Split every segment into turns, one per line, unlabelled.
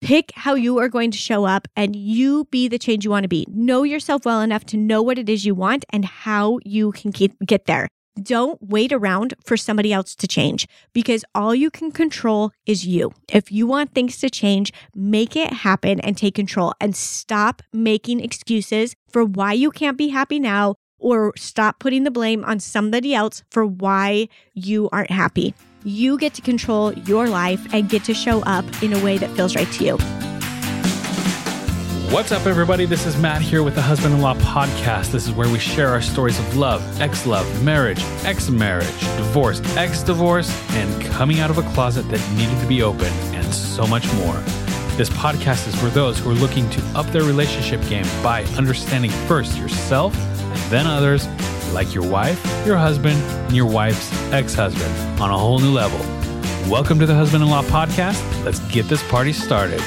Pick how you are going to show up and you be the change you want to be. Know yourself well enough to know what it is you want and how you can get, get there. Don't wait around for somebody else to change because all you can control is you. If you want things to change, make it happen and take control and stop making excuses for why you can't be happy now or stop putting the blame on somebody else for why you aren't happy. You get to control your life and get to show up in a way that feels right to you.
What's up, everybody? This is Matt here with the Husband in Law Podcast. This is where we share our stories of love, ex love, marriage, ex marriage, divorce, ex divorce, and coming out of a closet that needed to be opened, and so much more. This podcast is for those who are looking to up their relationship game by understanding first yourself and then others, like your wife, your husband, and your wife's ex husband, on a whole new level. Welcome to the Husband in Law Podcast. Let's get this party started.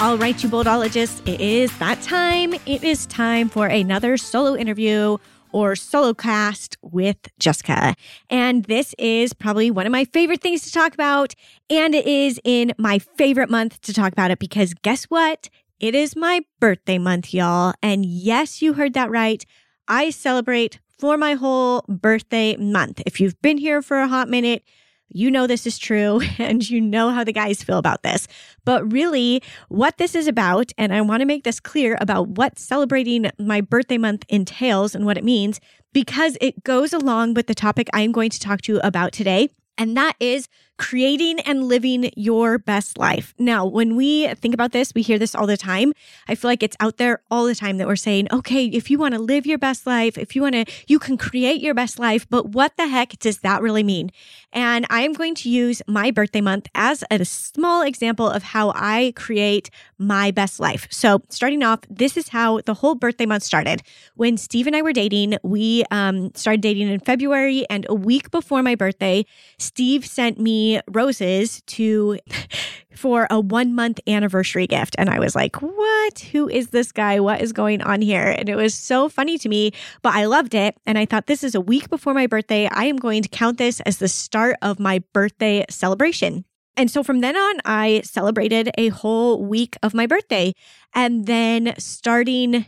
All right, you boldologists, it is that time. It is time for another solo interview or solo cast with Jessica. And this is probably one of my favorite things to talk about. And it is in my favorite month to talk about it because guess what? It is my birthday month, y'all. And yes, you heard that right. I celebrate for my whole birthday month. If you've been here for a hot minute, you know this is true and you know how the guys feel about this. But really, what this is about, and I want to make this clear about what celebrating my birthday month entails and what it means, because it goes along with the topic I am going to talk to you about today. And that is creating and living your best life. Now, when we think about this, we hear this all the time. I feel like it's out there all the time that we're saying, okay, if you want to live your best life, if you want to, you can create your best life, but what the heck does that really mean? And I am going to use my birthday month as a small example of how I create my best life. So, starting off, this is how the whole birthday month started. When Steve and I were dating, we um, started dating in February, and a week before my birthday, Steve sent me roses to for a one month anniversary gift. And I was like, what? Who is this guy? What is going on here? And it was so funny to me, but I loved it. And I thought this is a week before my birthday. I am going to count this as the start of my birthday celebration. And so from then on, I celebrated a whole week of my birthday. And then starting a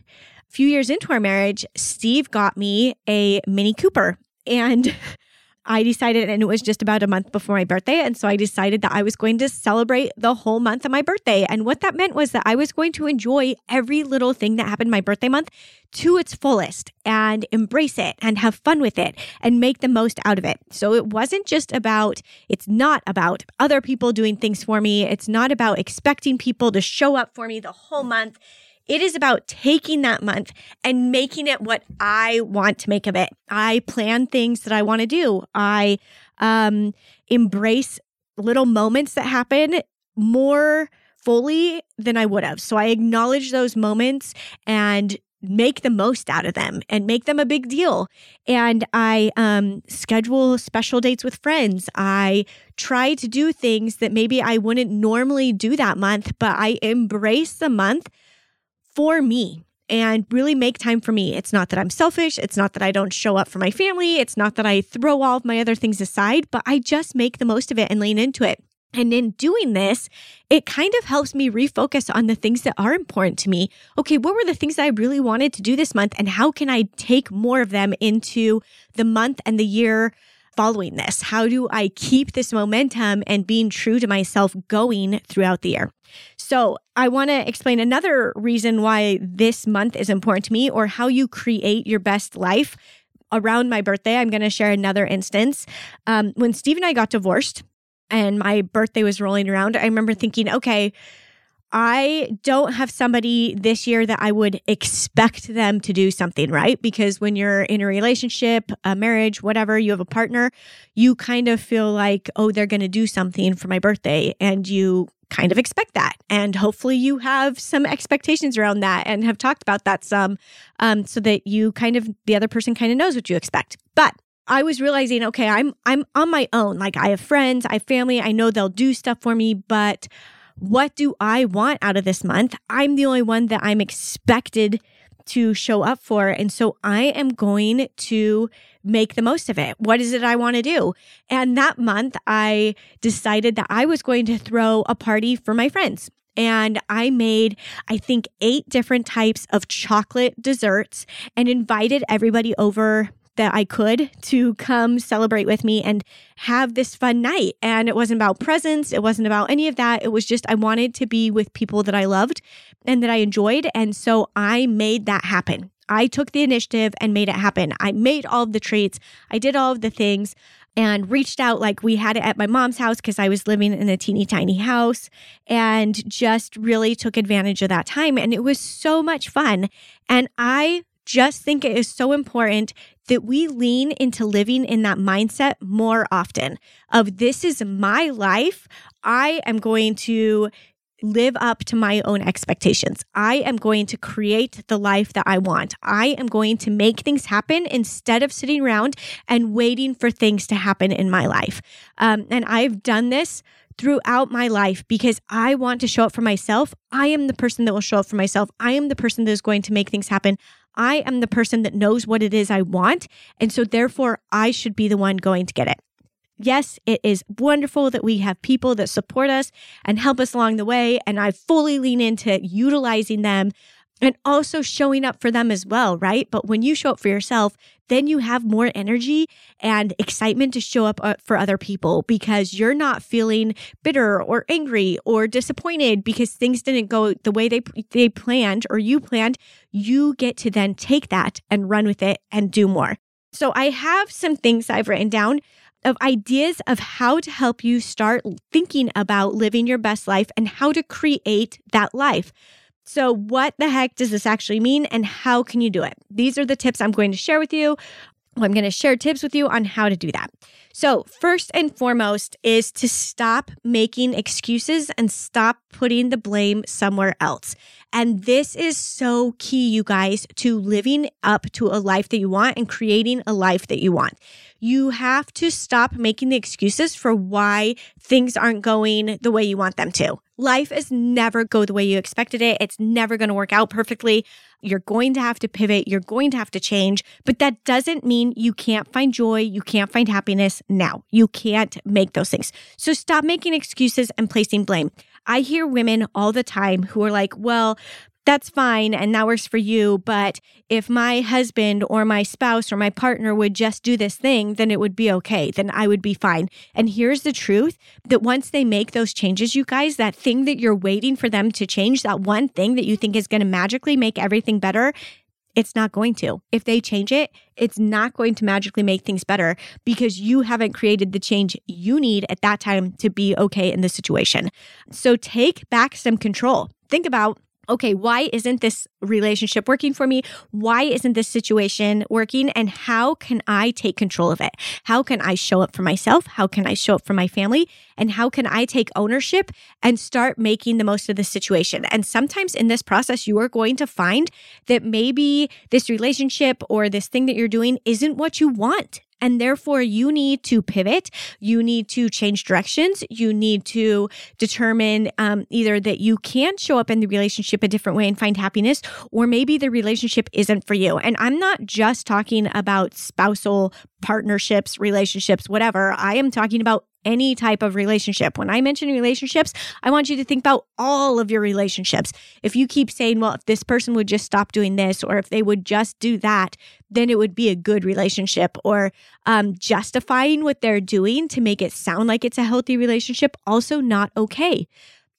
few years into our marriage, Steve got me a Mini Cooper. And I decided, and it was just about a month before my birthday. And so I decided that I was going to celebrate the whole month of my birthday. And what that meant was that I was going to enjoy every little thing that happened my birthday month to its fullest and embrace it and have fun with it and make the most out of it. So it wasn't just about, it's not about other people doing things for me. It's not about expecting people to show up for me the whole month. It is about taking that month and making it what I want to make of it. I plan things that I want to do. I um, embrace little moments that happen more fully than I would have. So I acknowledge those moments and make the most out of them and make them a big deal. And I um, schedule special dates with friends. I try to do things that maybe I wouldn't normally do that month, but I embrace the month for me and really make time for me. It's not that I'm selfish. It's not that I don't show up for my family. It's not that I throw all of my other things aside, but I just make the most of it and lean into it. And in doing this, it kind of helps me refocus on the things that are important to me. Okay, what were the things that I really wanted to do this month? And how can I take more of them into the month and the year following this? How do I keep this momentum and being true to myself going throughout the year? So, I want to explain another reason why this month is important to me or how you create your best life. Around my birthday, I'm going to share another instance. Um, when Steve and I got divorced and my birthday was rolling around, I remember thinking, okay, I don't have somebody this year that I would expect them to do something, right? Because when you're in a relationship, a marriage, whatever, you have a partner, you kind of feel like, oh, they're going to do something for my birthday. And you kind of expect that. And hopefully you have some expectations around that and have talked about that some um, so that you kind of, the other person kind of knows what you expect. But I was realizing, okay, I'm I'm on my own. Like I have friends, I have family, I know they'll do stuff for me, but what do I want out of this month? I'm the only one that I'm expected to show up for. And so I am going to make the most of it. What is it I want to do? And that month, I decided that I was going to throw a party for my friends. And I made, I think, eight different types of chocolate desserts and invited everybody over that I could to come celebrate with me and have this fun night. And it wasn't about presents, it wasn't about any of that. It was just I wanted to be with people that I loved and that I enjoyed. And so I made that happen. I took the initiative and made it happen. I made all of the treats, I did all of the things and reached out like we had it at my mom's house because I was living in a teeny tiny house and just really took advantage of that time. And it was so much fun. And I just think it is so important that we lean into living in that mindset more often of this is my life. I am going to live up to my own expectations. I am going to create the life that I want. I am going to make things happen instead of sitting around and waiting for things to happen in my life. Um, and I've done this throughout my life because I want to show up for myself. I am the person that will show up for myself. I am the person that is going to make things happen. I am the person that knows what it is I want. And so, therefore, I should be the one going to get it. Yes, it is wonderful that we have people that support us and help us along the way. And I fully lean into utilizing them and also showing up for them as well, right? But when you show up for yourself, then you have more energy and excitement to show up uh, for other people because you're not feeling bitter or angry or disappointed because things didn't go the way they they planned or you planned. You get to then take that and run with it and do more. So I have some things I've written down of ideas of how to help you start thinking about living your best life and how to create that life. So, what the heck does this actually mean and how can you do it? These are the tips I'm going to share with you. I'm going to share tips with you on how to do that. So, first and foremost is to stop making excuses and stop putting the blame somewhere else. And this is so key, you guys, to living up to a life that you want and creating a life that you want. You have to stop making the excuses for why things aren't going the way you want them to. Life is never go the way you expected it. It's never going to work out perfectly. You're going to have to pivot. You're going to have to change, but that doesn't mean you can't find joy. You can't find happiness now. You can't make those things. So stop making excuses and placing blame. I hear women all the time who are like, well, that's fine and that works for you. But if my husband or my spouse or my partner would just do this thing, then it would be okay. Then I would be fine. And here's the truth that once they make those changes, you guys, that thing that you're waiting for them to change, that one thing that you think is going to magically make everything better, it's not going to. If they change it, it's not going to magically make things better because you haven't created the change you need at that time to be okay in the situation. So take back some control. Think about okay, why isn't this relationship working for me? Why isn't this situation working? And how can I take control of it? How can I show up for myself? How can I show up for my family? And how can I take ownership and start making the most of the situation? And sometimes in this process, you are going to find that maybe this relationship or this thing that you're doing isn't what you want. And therefore, you need to pivot. You need to change directions. You need to determine um, either that you can show up in the relationship a different way and find happiness, or maybe the relationship isn't for you. And I'm not just talking about spousal partnerships, relationships, whatever. I am talking about any type of relationship. When I mention relationships, I want you to think about all of your relationships. If you keep saying, well, if this person would just stop doing this, or if they would just do that, then it would be a good relationship, or um, justifying what they're doing to make it sound like it's a healthy relationship, also not okay.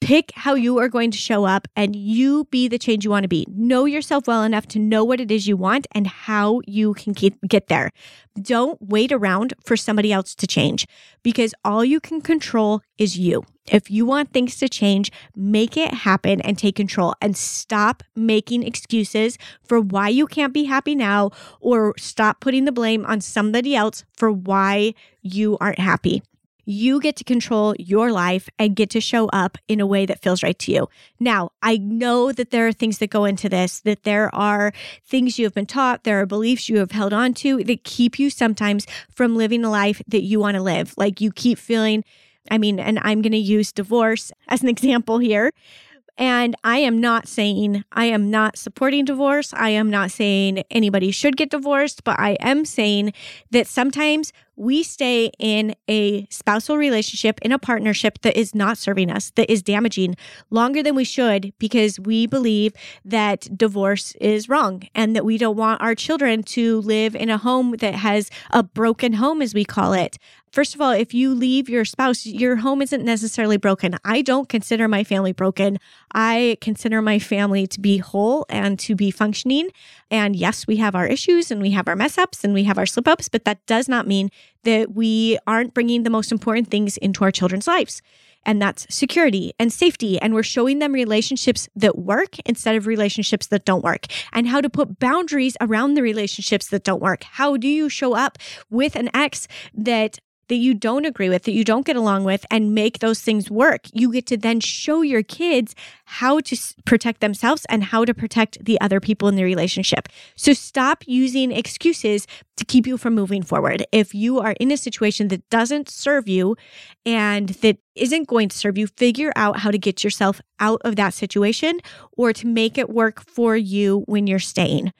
Pick how you are going to show up and you be the change you want to be. Know yourself well enough to know what it is you want and how you can get, there. Don't wait around for somebody else to change because all you can control is you. If you want things to change, make it happen and take control and stop making excuses for why you can't be happy now or stop putting the blame on somebody else for why you aren't happy. You get to control your life and get to show up in a way that feels right to you. Now, I know that there are things that go into this, that there are things you have been taught, there are beliefs you have held on to that keep you sometimes from living a life that you want to live. Like you keep feeling, I mean, and I'm going to use divorce as an example here And I am not saying I am not supporting divorce. I am not saying anybody should get divorced, but I am saying that sometimes we stay in a spousal relationship, in a partnership that is not serving us, that is damaging longer than we should because we believe that divorce is wrong and that we don't want our children to live in a home that has a broken home, as we call it. First of all, if you leave your spouse, your home isn't necessarily broken. I don't consider my family broken. I consider my family to be whole and to be functioning. And yes, we have our issues and we have our mess ups and we have our slip ups, but that does not mean that we aren't bringing the most important things into our children's lives. And that's security and safety. And we're showing them relationships that work instead of relationships that don't work and how to put boundaries around the relationships that don't work. How do you show up with an ex that that you don't agree with, that you don't get along with, and make those things work. You get to then show your kids how to protect themselves and how to protect the other people in the relationship. So stop using excuses to keep you from moving forward. If you are in a situation that doesn't serve you and that isn't going to serve you, figure out how to get yourself out of that situation or to make it work for you when you're staying.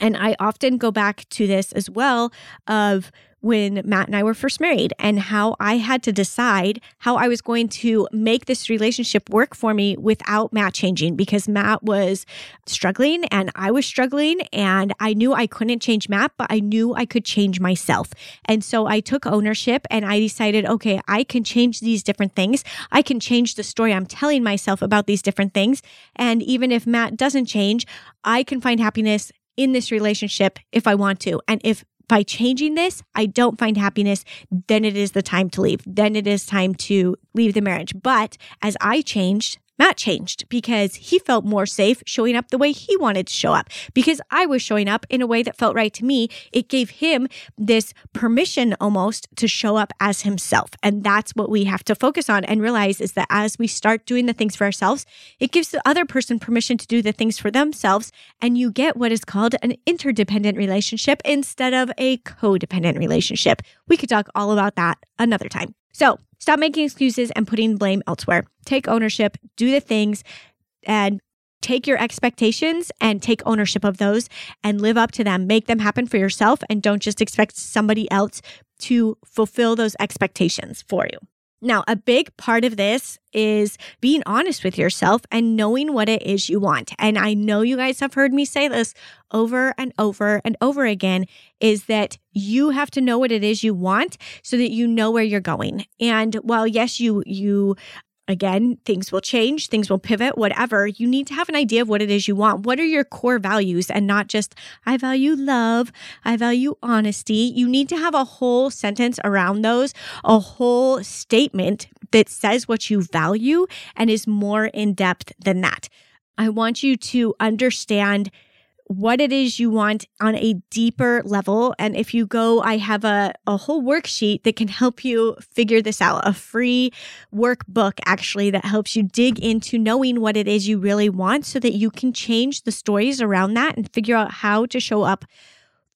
And I often go back to this as well of when Matt and I were first married and how I had to decide how I was going to make this relationship work for me without Matt changing because Matt was struggling and I was struggling and I knew I couldn't change Matt, but I knew I could change myself. And so I took ownership and I decided, okay, I can change these different things. I can change the story I'm telling myself about these different things. And even if Matt doesn't change, I can find happiness in this relationship if I want to. And if by changing this, I don't find happiness, then it is the time to leave. Then it is time to leave the marriage. But as I changed, Matt changed because he felt more safe showing up the way he wanted to show up. Because I was showing up in a way that felt right to me, it gave him this permission almost to show up as himself. And that's what we have to focus on and realize is that as we start doing the things for ourselves, it gives the other person permission to do the things for themselves. And you get what is called an interdependent relationship instead of a codependent relationship. We could talk all about that another time. So stop making excuses and putting blame elsewhere. Take ownership, do the things, and take your expectations and take ownership of those and live up to them. Make them happen for yourself and don't just expect somebody else to fulfill those expectations for you. Now, a big part of this is being honest with yourself and knowing what it is you want. And I know you guys have heard me say this over and over and over again is that you have to know what it is you want so that you know where you're going. And while yes, you you Again, things will change, things will pivot, whatever. You need to have an idea of what it is you want. What are your core values and not just, I value love, I value honesty. You need to have a whole sentence around those, a whole statement that says what you value and is more in depth than that. I want you to understand what it is you want on a deeper level. And if you go, I have a, a whole worksheet that can help you figure this out, a free workbook actually that helps you dig into knowing what it is you really want so that you can change the stories around that and figure out how to show up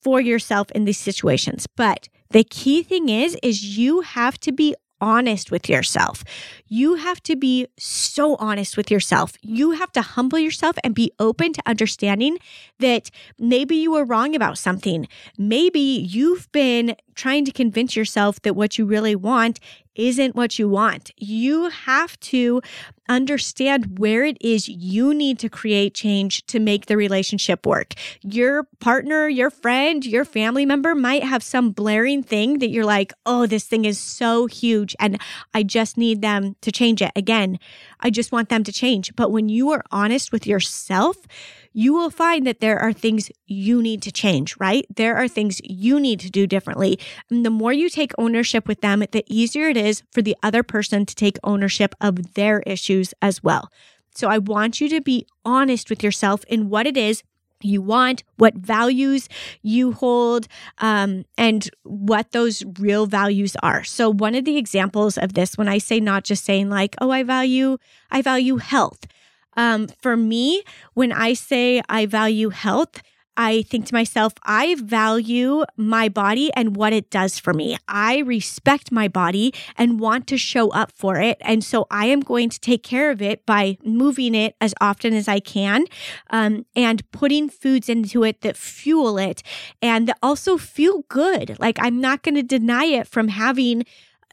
for yourself in these situations. But the key thing is, is you have to be honest with yourself. You have to be so honest with yourself. You have to humble yourself and be open to understanding that maybe you were wrong about something. Maybe you've been trying to convince yourself that what you really want isn't what you want. You have to understand where it is you need to create change to make the relationship work. Your partner, your friend, your family member might have some blaring thing that you're like, oh, this thing is so huge and I just need them to change it. Again, I just want them to change. But when you are honest with yourself, you will find that there are things you need to change, right? There are things you need to do differently. And the more you take ownership with them, the easier it is for the other person to take ownership of their issues as well. So I want you to be honest with yourself in what it is you want, what values you hold, um, and what those real values are. So one of the examples of this, when I say not just saying like, oh, I value, I value health. Um, for me, when I say I value health, I think to myself, I value my body and what it does for me. I respect my body and want to show up for it. And so I am going to take care of it by moving it as often as I can um, and putting foods into it that fuel it and that also feel good. Like I'm not going to deny it from having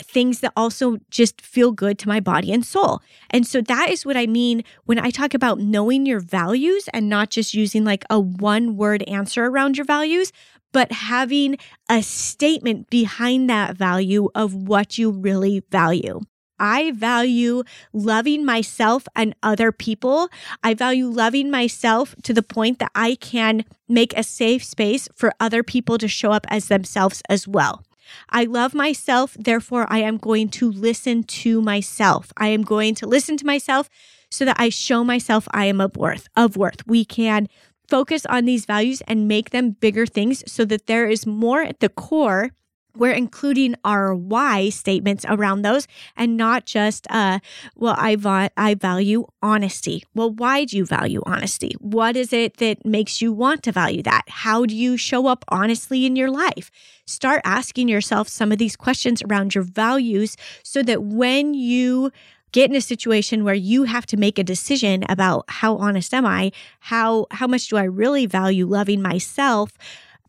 things that also just feel good to my body and soul. And so that is what I mean when I talk about knowing your values and not just using like a one word answer around your values, but having a statement behind that value of what you really value. I value loving myself and other people. I value loving myself to the point that I can make a safe space for other people to show up as themselves as well. I love myself, therefore, I am going to listen to myself. I am going to listen to myself so that I show myself I am of worth, of worth. We can focus on these values and make them bigger things so that there is more at the core we're including our why statements around those and not just uh well I va- I value honesty. Well, why do you value honesty? What is it that makes you want to value that? How do you show up honestly in your life? Start asking yourself some of these questions around your values so that when you get in a situation where you have to make a decision about how honest am I? How how much do I really value loving myself?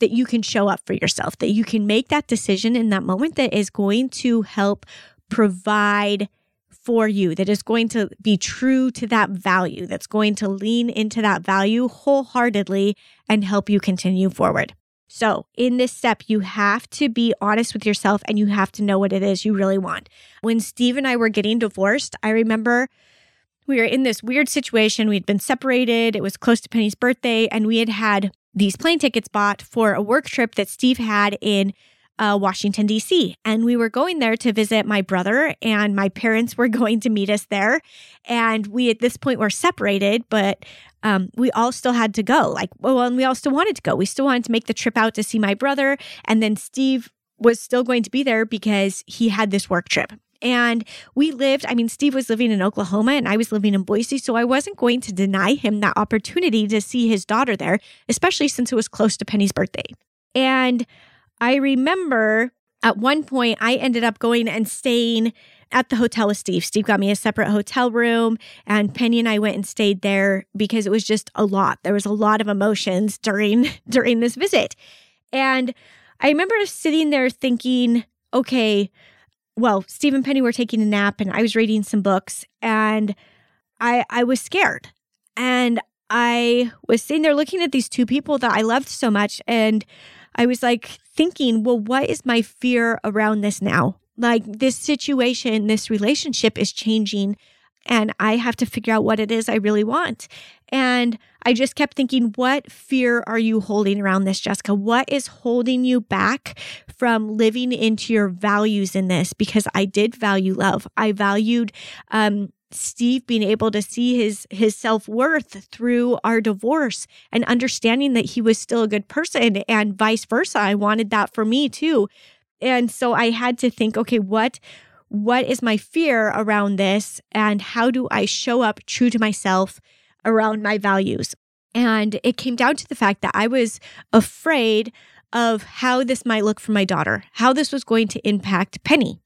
That you can show up for yourself, that you can make that decision in that moment that is going to help provide for you, that is going to be true to that value, that's going to lean into that value wholeheartedly and help you continue forward. So, in this step, you have to be honest with yourself and you have to know what it is you really want. When Steve and I were getting divorced, I remember we were in this weird situation. We'd been separated. It was close to Penny's birthday, and we had had these plane tickets bought for a work trip that Steve had in uh, Washington, D.C. And we were going there to visit my brother, and my parents were going to meet us there. And we, at this point, were separated, but um, we all still had to go. Like, well, and we all still wanted to go. We still wanted to make the trip out to see my brother. And then Steve was still going to be there because he had this work trip. And we lived, I mean, Steve was living in Oklahoma and I was living in Boise. So I wasn't going to deny him that opportunity to see his daughter there, especially since it was close to Penny's birthday. And I remember at one point, I ended up going and staying at the hotel with Steve. Steve got me a separate hotel room, and Penny and I went and stayed there because it was just a lot. There was a lot of emotions during during this visit. And I remember sitting there thinking, okay, well, Steve and Penny were taking a nap and I was reading some books and I I was scared. And I was sitting there looking at these two people that I loved so much and I was like thinking, well, what is my fear around this now? Like this situation, this relationship is changing and I have to figure out what it is I really want. And I just kept thinking, what fear are you holding around this, Jessica? What is holding you back from living into your values in this? Because I did value love. I valued, um, Steve being able to see his his self-worth through our divorce and understanding that he was still a good person and vice versa. I wanted that for me too. And so I had to think, okay, what what is my fear around this and how do I show up true to myself around my values? And it came down to the fact that I was afraid of how this might look for my daughter, how this was going to impact Penny.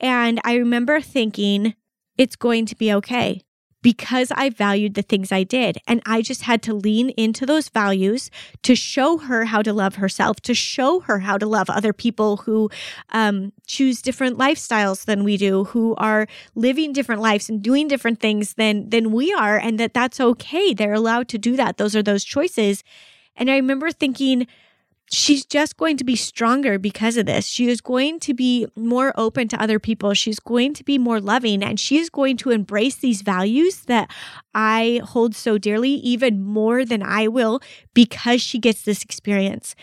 And I remember thinking, it's going to be okay because I valued the things I did. And I just had to lean into those values to show her how to love herself, to show her how to love other people who um, choose different lifestyles than we do, who are living different lives and doing different things than than we are, and that that's okay. They're allowed to do that. Those are those choices. And I remember thinking, she's just going to be stronger because of this. She is going to be more open to other people. She's going to be more loving and she's going to embrace these values that I hold so dearly, even more than I will, because she gets this experience.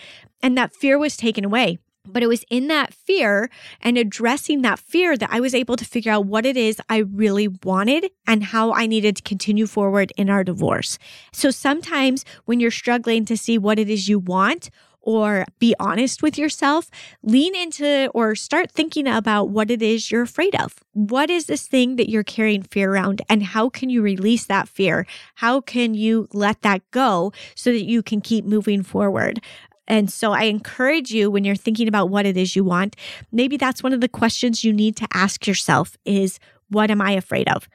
And that fear was taken away. But it was in that fear and addressing that fear that I was able to figure out what it is I really wanted and how I needed to continue forward in our divorce. So sometimes when you're struggling to see what it is you want, or be honest with yourself, lean into or start thinking about what it is you're afraid of. What is this thing that you're carrying fear around and how can you release that fear? How can you let that go so that you can keep moving forward? And so I encourage you when you're thinking about what it is you want, maybe that's one of the questions you need to ask yourself is what am I afraid of?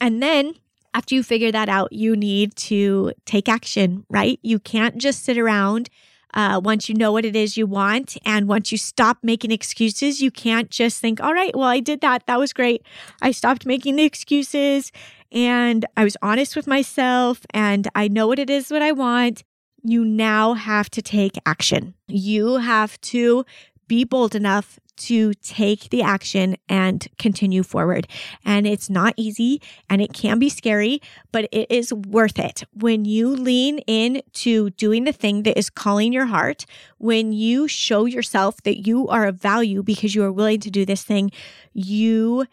And then after you figure that out, you need to take action, right? You can't just sit around uh, once you know what it is you want. And once you stop making excuses, you can't just think, all right, well, I did that. That was great. I stopped making the excuses and I was honest with myself and I know what it is what I want. You now have to take action. You have to be bold enough to take the action and continue forward. And it's not easy and it can be scary, but it is worth it. When you lean in to doing the thing that is calling your heart, when you show yourself that you are of value because you are willing to do this thing, you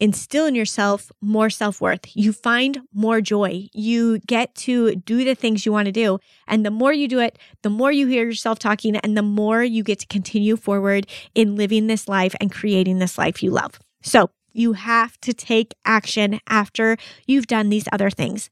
instill in yourself more self worth. You find more joy. You get to do the things you want to do. And the more you do it, the more you hear yourself talking, and the more you get to continue forward in living this life and creating this life you love. So you have to take action after you've done these other things.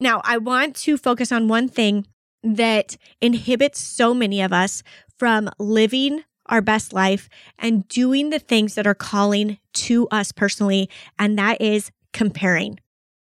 Now, I want to focus on one thing that inhibits so many of us from living our best life and doing the things that are calling to us personally, and that is comparing.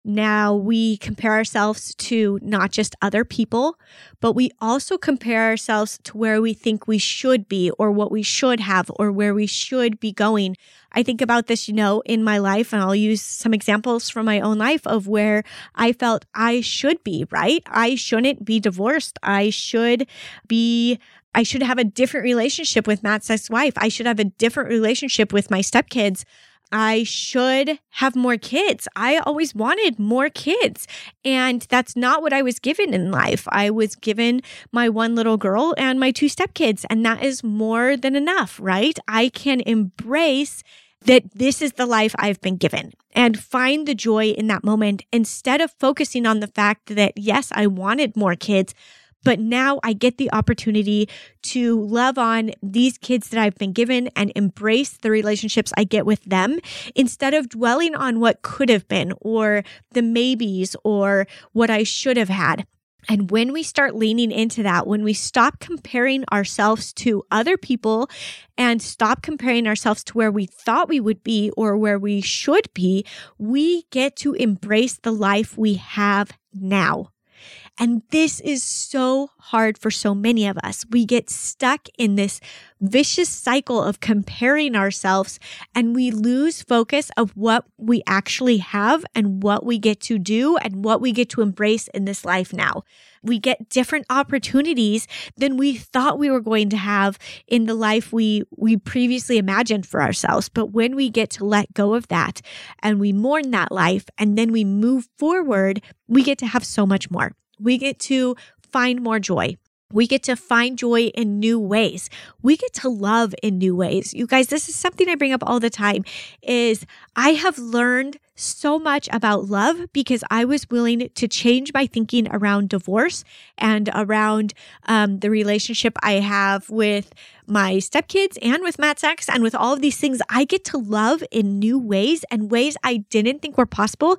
Now we compare ourselves to not just other people, but we also compare ourselves to where we think we should be or what we should have or where we should be going. I think about this, you know, in my life, and I'll use some examples from my own life of where I felt I should be, right? I shouldn't be divorced. I should be I should have a different relationship with Matt's ex wife. I should have a different relationship with my stepkids. I should have more kids. I always wanted more kids. And that's not what I was given in life. I was given my one little girl and my two stepkids, and that is more than enough, right? I can embrace that this is the life I've been given and find the joy in that moment instead of focusing on the fact that, yes, I wanted more kids, but now I get the opportunity to love on these kids that I've been given and embrace the relationships I get with them instead of dwelling on what could have been or the maybes or what I should have had. And when we start leaning into that, when we stop comparing ourselves to other people and stop comparing ourselves to where we thought we would be or where we should be, we get to embrace the life we have now. And this is so hard for so many of us. We get stuck in this vicious cycle of comparing ourselves and we lose focus of what we actually have and what we get to do and what we get to embrace in this life now. We get different opportunities than we thought we were going to have in the life we we previously imagined for ourselves. But when we get to let go of that and we mourn that life and then we move forward, we get to have so much more. We get to find more joy. We get to find joy in new ways. We get to love in new ways. You guys, this is something I bring up all the time is I have learned so much about love because I was willing to change my thinking around divorce and around um, the relationship I have with my stepkids and with Matt's ex and with all of these things. I get to love in new ways and ways I didn't think were possible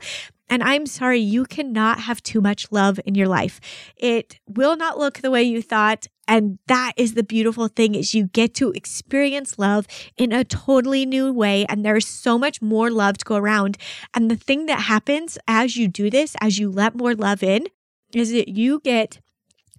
and I'm sorry, you cannot have too much love in your life. It will not look the way you thought. And that is the beautiful thing is you get to experience love in a totally new way. And there's so much more love to go around. And the thing that happens as you do this, as you let more love in, is that you get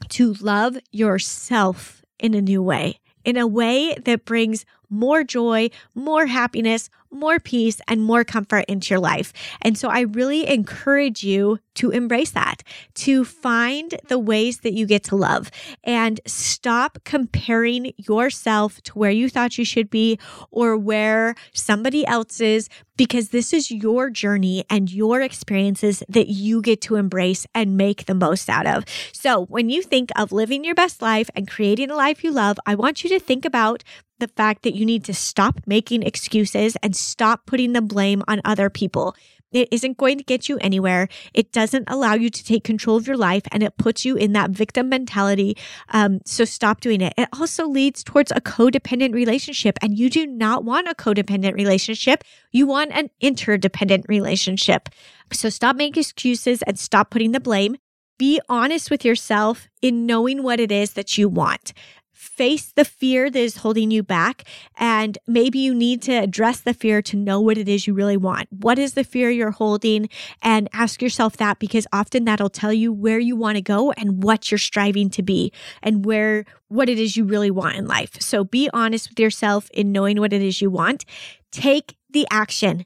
to love yourself in a new way, in a way that brings more joy, more happiness, more peace, and more comfort into your life. And so I really encourage you to embrace that, to find the ways that you get to love and stop comparing yourself to where you thought you should be or where somebody else is, because this is your journey and your experiences that you get to embrace and make the most out of. So when you think of living your best life and creating a life you love, I want you to think about the fact that you need to stop making excuses and stop putting the blame on other people. It isn't going to get you anywhere. It doesn't allow you to take control of your life and it puts you in that victim mentality. Um, so stop doing it. It also leads towards a codependent relationship, and you do not want a codependent relationship. You want an interdependent relationship. So stop making excuses and stop putting the blame. Be honest with yourself in knowing what it is that you want face the fear that is holding you back. And maybe you need to address the fear to know what it is you really want. What is the fear you're holding? And ask yourself that because often that'll tell you where you want to go and what you're striving to be and where, what it is you really want in life. So be honest with yourself in knowing what it is you want. Take the action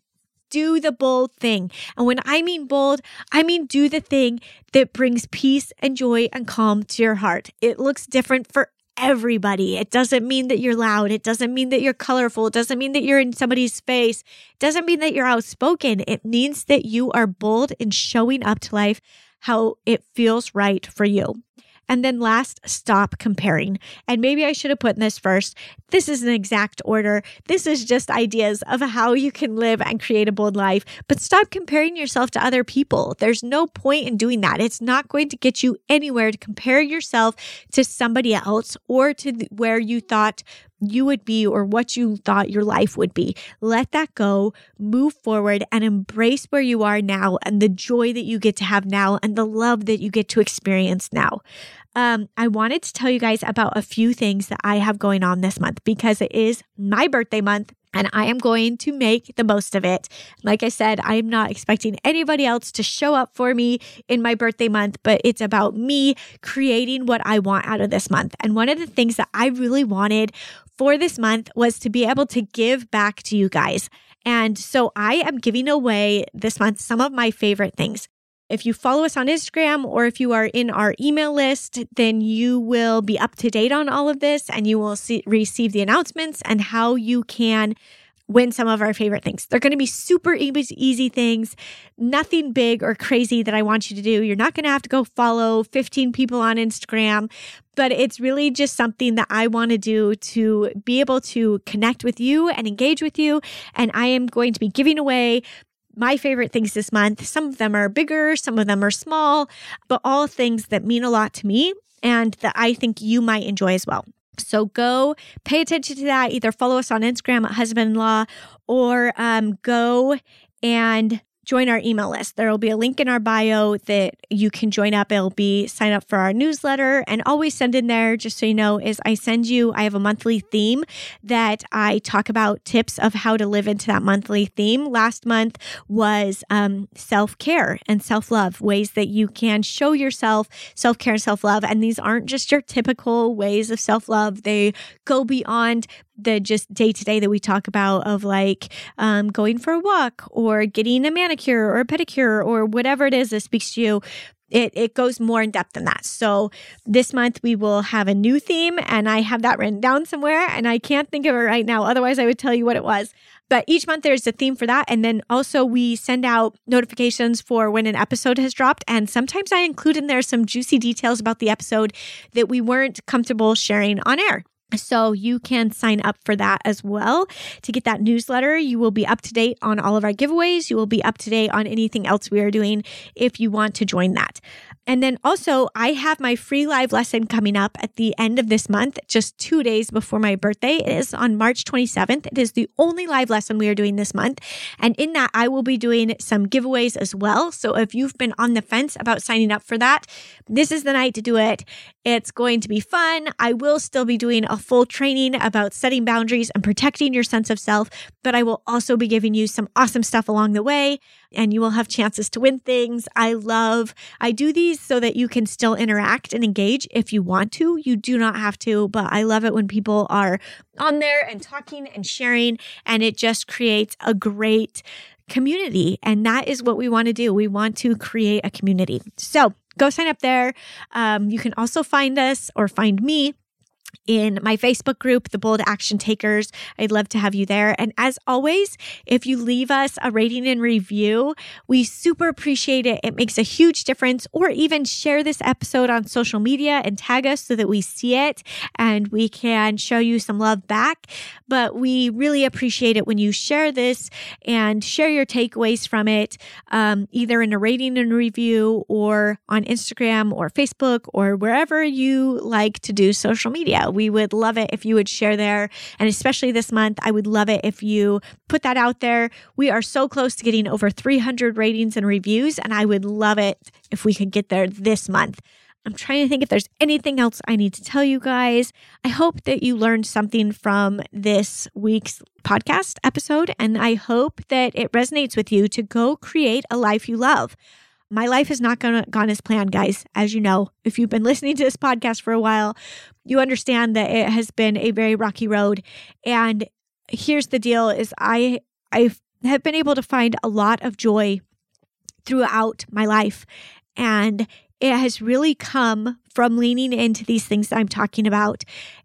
do the bold thing. And when I mean bold, I mean do the thing that brings peace and joy and calm to your heart. It looks different for everybody. It doesn't mean that you're loud. It doesn't mean that you're colorful. It doesn't mean that you're in somebody's face. It doesn't mean that you're outspoken. It means that you are bold in showing up to life how it feels right for you. And then last, stop comparing. And maybe I should have put this first. This is an exact order. This is just ideas of how you can live and create a bold life. But stop comparing yourself to other people. There's no point in doing that. It's not going to get you anywhere to compare yourself to somebody else or to where you thought you would be or what you thought your life would be. Let that go, move forward, and embrace where you are now and the joy that you get to have now and the love that you get to experience now. Um, I wanted to tell you guys about a few things that I have going on this month because it is my birthday month and I am going to make the most of it. Like I said, I am not expecting anybody else to show up for me in my birthday month, but it's about me creating what I want out of this month. And one of the things that I really wanted for this month was to be able to give back to you guys. And so I am giving away this month some of my favorite things. If you follow us on Instagram or if you are in our email list, then you will be up to date on all of this and you will see, receive the announcements and how you can win some of our favorite things. They're going to be super easy, easy things, nothing big or crazy that I want you to do. You're not going to have to go follow 15 people on Instagram, but it's really just something that I want to do to be able to connect with you and engage with you. And I am going to be giving away my favorite things this month. Some of them are bigger, some of them are small, but all things that mean a lot to me and that I think you might enjoy as well. So go pay attention to that. Either follow us on Instagram at husband in law or um, go and join our email list. There will be a link in our bio that you can join up. It'll be sign up for our newsletter and always send in there, just so you know, is I send you, I have a monthly theme that I talk about tips of how to live into that monthly theme. Last month was um, self care and self love, ways that you can show yourself self care and self love. And these aren't just your typical ways of self love, they go beyond the just day to day that we talk about of like um, going for a walk or getting a manicure or a pedicure or whatever it is that speaks to you. It, it goes more in depth than that. So this month we will have a new theme and I have that written down somewhere and I can't think of it right now. Otherwise I would tell you what it was. But each month there's a theme for that. And then also we send out notifications for when an episode has dropped. And sometimes I include in there some juicy details about the episode that we weren't comfortable sharing on air. So you can sign up for that as well to get that newsletter. You will be up to date on all of our giveaways. You will be up to date on anything else we are doing if you want to join that. And then also, I have my free live lesson coming up at the end of this month, just two days before my birthday. It is on March 27th. It is the only live lesson we are doing this month. And in that, I will be doing some giveaways as well. So if you've been on the fence about signing up for that, this is the night to do it. It's going to be fun. I will still be doing a full training about setting boundaries and protecting your sense of self, but I will also be giving you some awesome stuff along the way and you will have chances to win things. I love, I do these so that you can still interact and engage if you want to. You do not have to, but I love it when people are on there and talking and sharing, and it just creates a great community. And that is what we want to do. We want to create a community. So go sign up there. Um, you can also find us or find me in my Facebook group, The Bold Action Takers. I'd love to have you there. And as always, if you leave us a rating and review, we super appreciate it. It makes a huge difference. Or even share this episode on social media and tag us so that we see it and we can show you some love back. But we really appreciate it when you share this and share your takeaways from it, um, either in a rating and review or on Instagram or Facebook or wherever you like to do social media. We would love it if you would share there. And especially this month, I would love it if you put that out there. We are so close to getting over 300 ratings and reviews, and I would love it if we could get there this month. I'm trying to think if there's anything else I need to tell you guys. I hope that you learned something from this week's podcast episode, and I hope that it resonates with you to go create a life you love. My life has not gone, gone as planned, guys. As you know, if you've been listening to this podcast for a while, you understand that it has been a very rocky road. And here's the deal is I I have been able to find a lot of joy throughout my life. And it has really come from leaning into these things that I'm talking about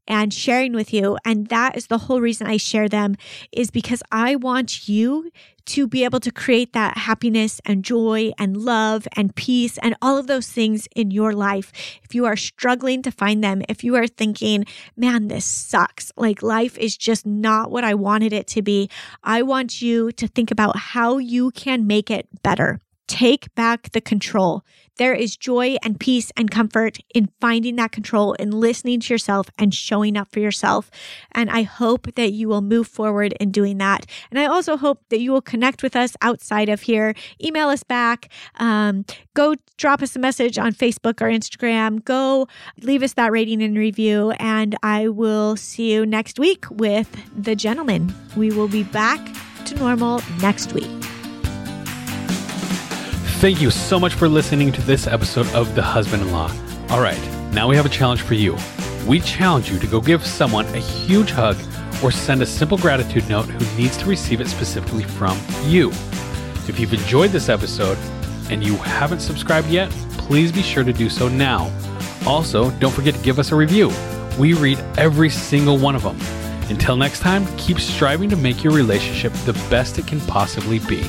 and sharing with you. And that is the whole reason I share them is because I want you to be able to create that happiness and joy and love and peace and all of those things in your life. If you are struggling to find them, if you are thinking, man, this sucks, like life is just not what I wanted it to be, I want you to think about how you can make it better. Take back the control. There is joy and peace and comfort in finding that control and listening to yourself and showing up for yourself. And I hope that you will move forward in doing that. And I also hope that you will connect with us outside of here. Email us back. Um, go drop us a message on Facebook or Instagram. Go leave us that rating and review. And I will see you next week with the gentleman. We will be back to normal next week.
Thank you so much for listening to this episode of The Husband in Law. All right, now we have a challenge for you. We challenge you to go give someone a huge hug or send a simple gratitude note who needs to receive it specifically from you. If you've enjoyed this episode and you haven't subscribed yet, please be sure to do so now. Also, don't forget to give us a review. We read every single one of them. Until next time, keep striving to make your relationship the best it can possibly be.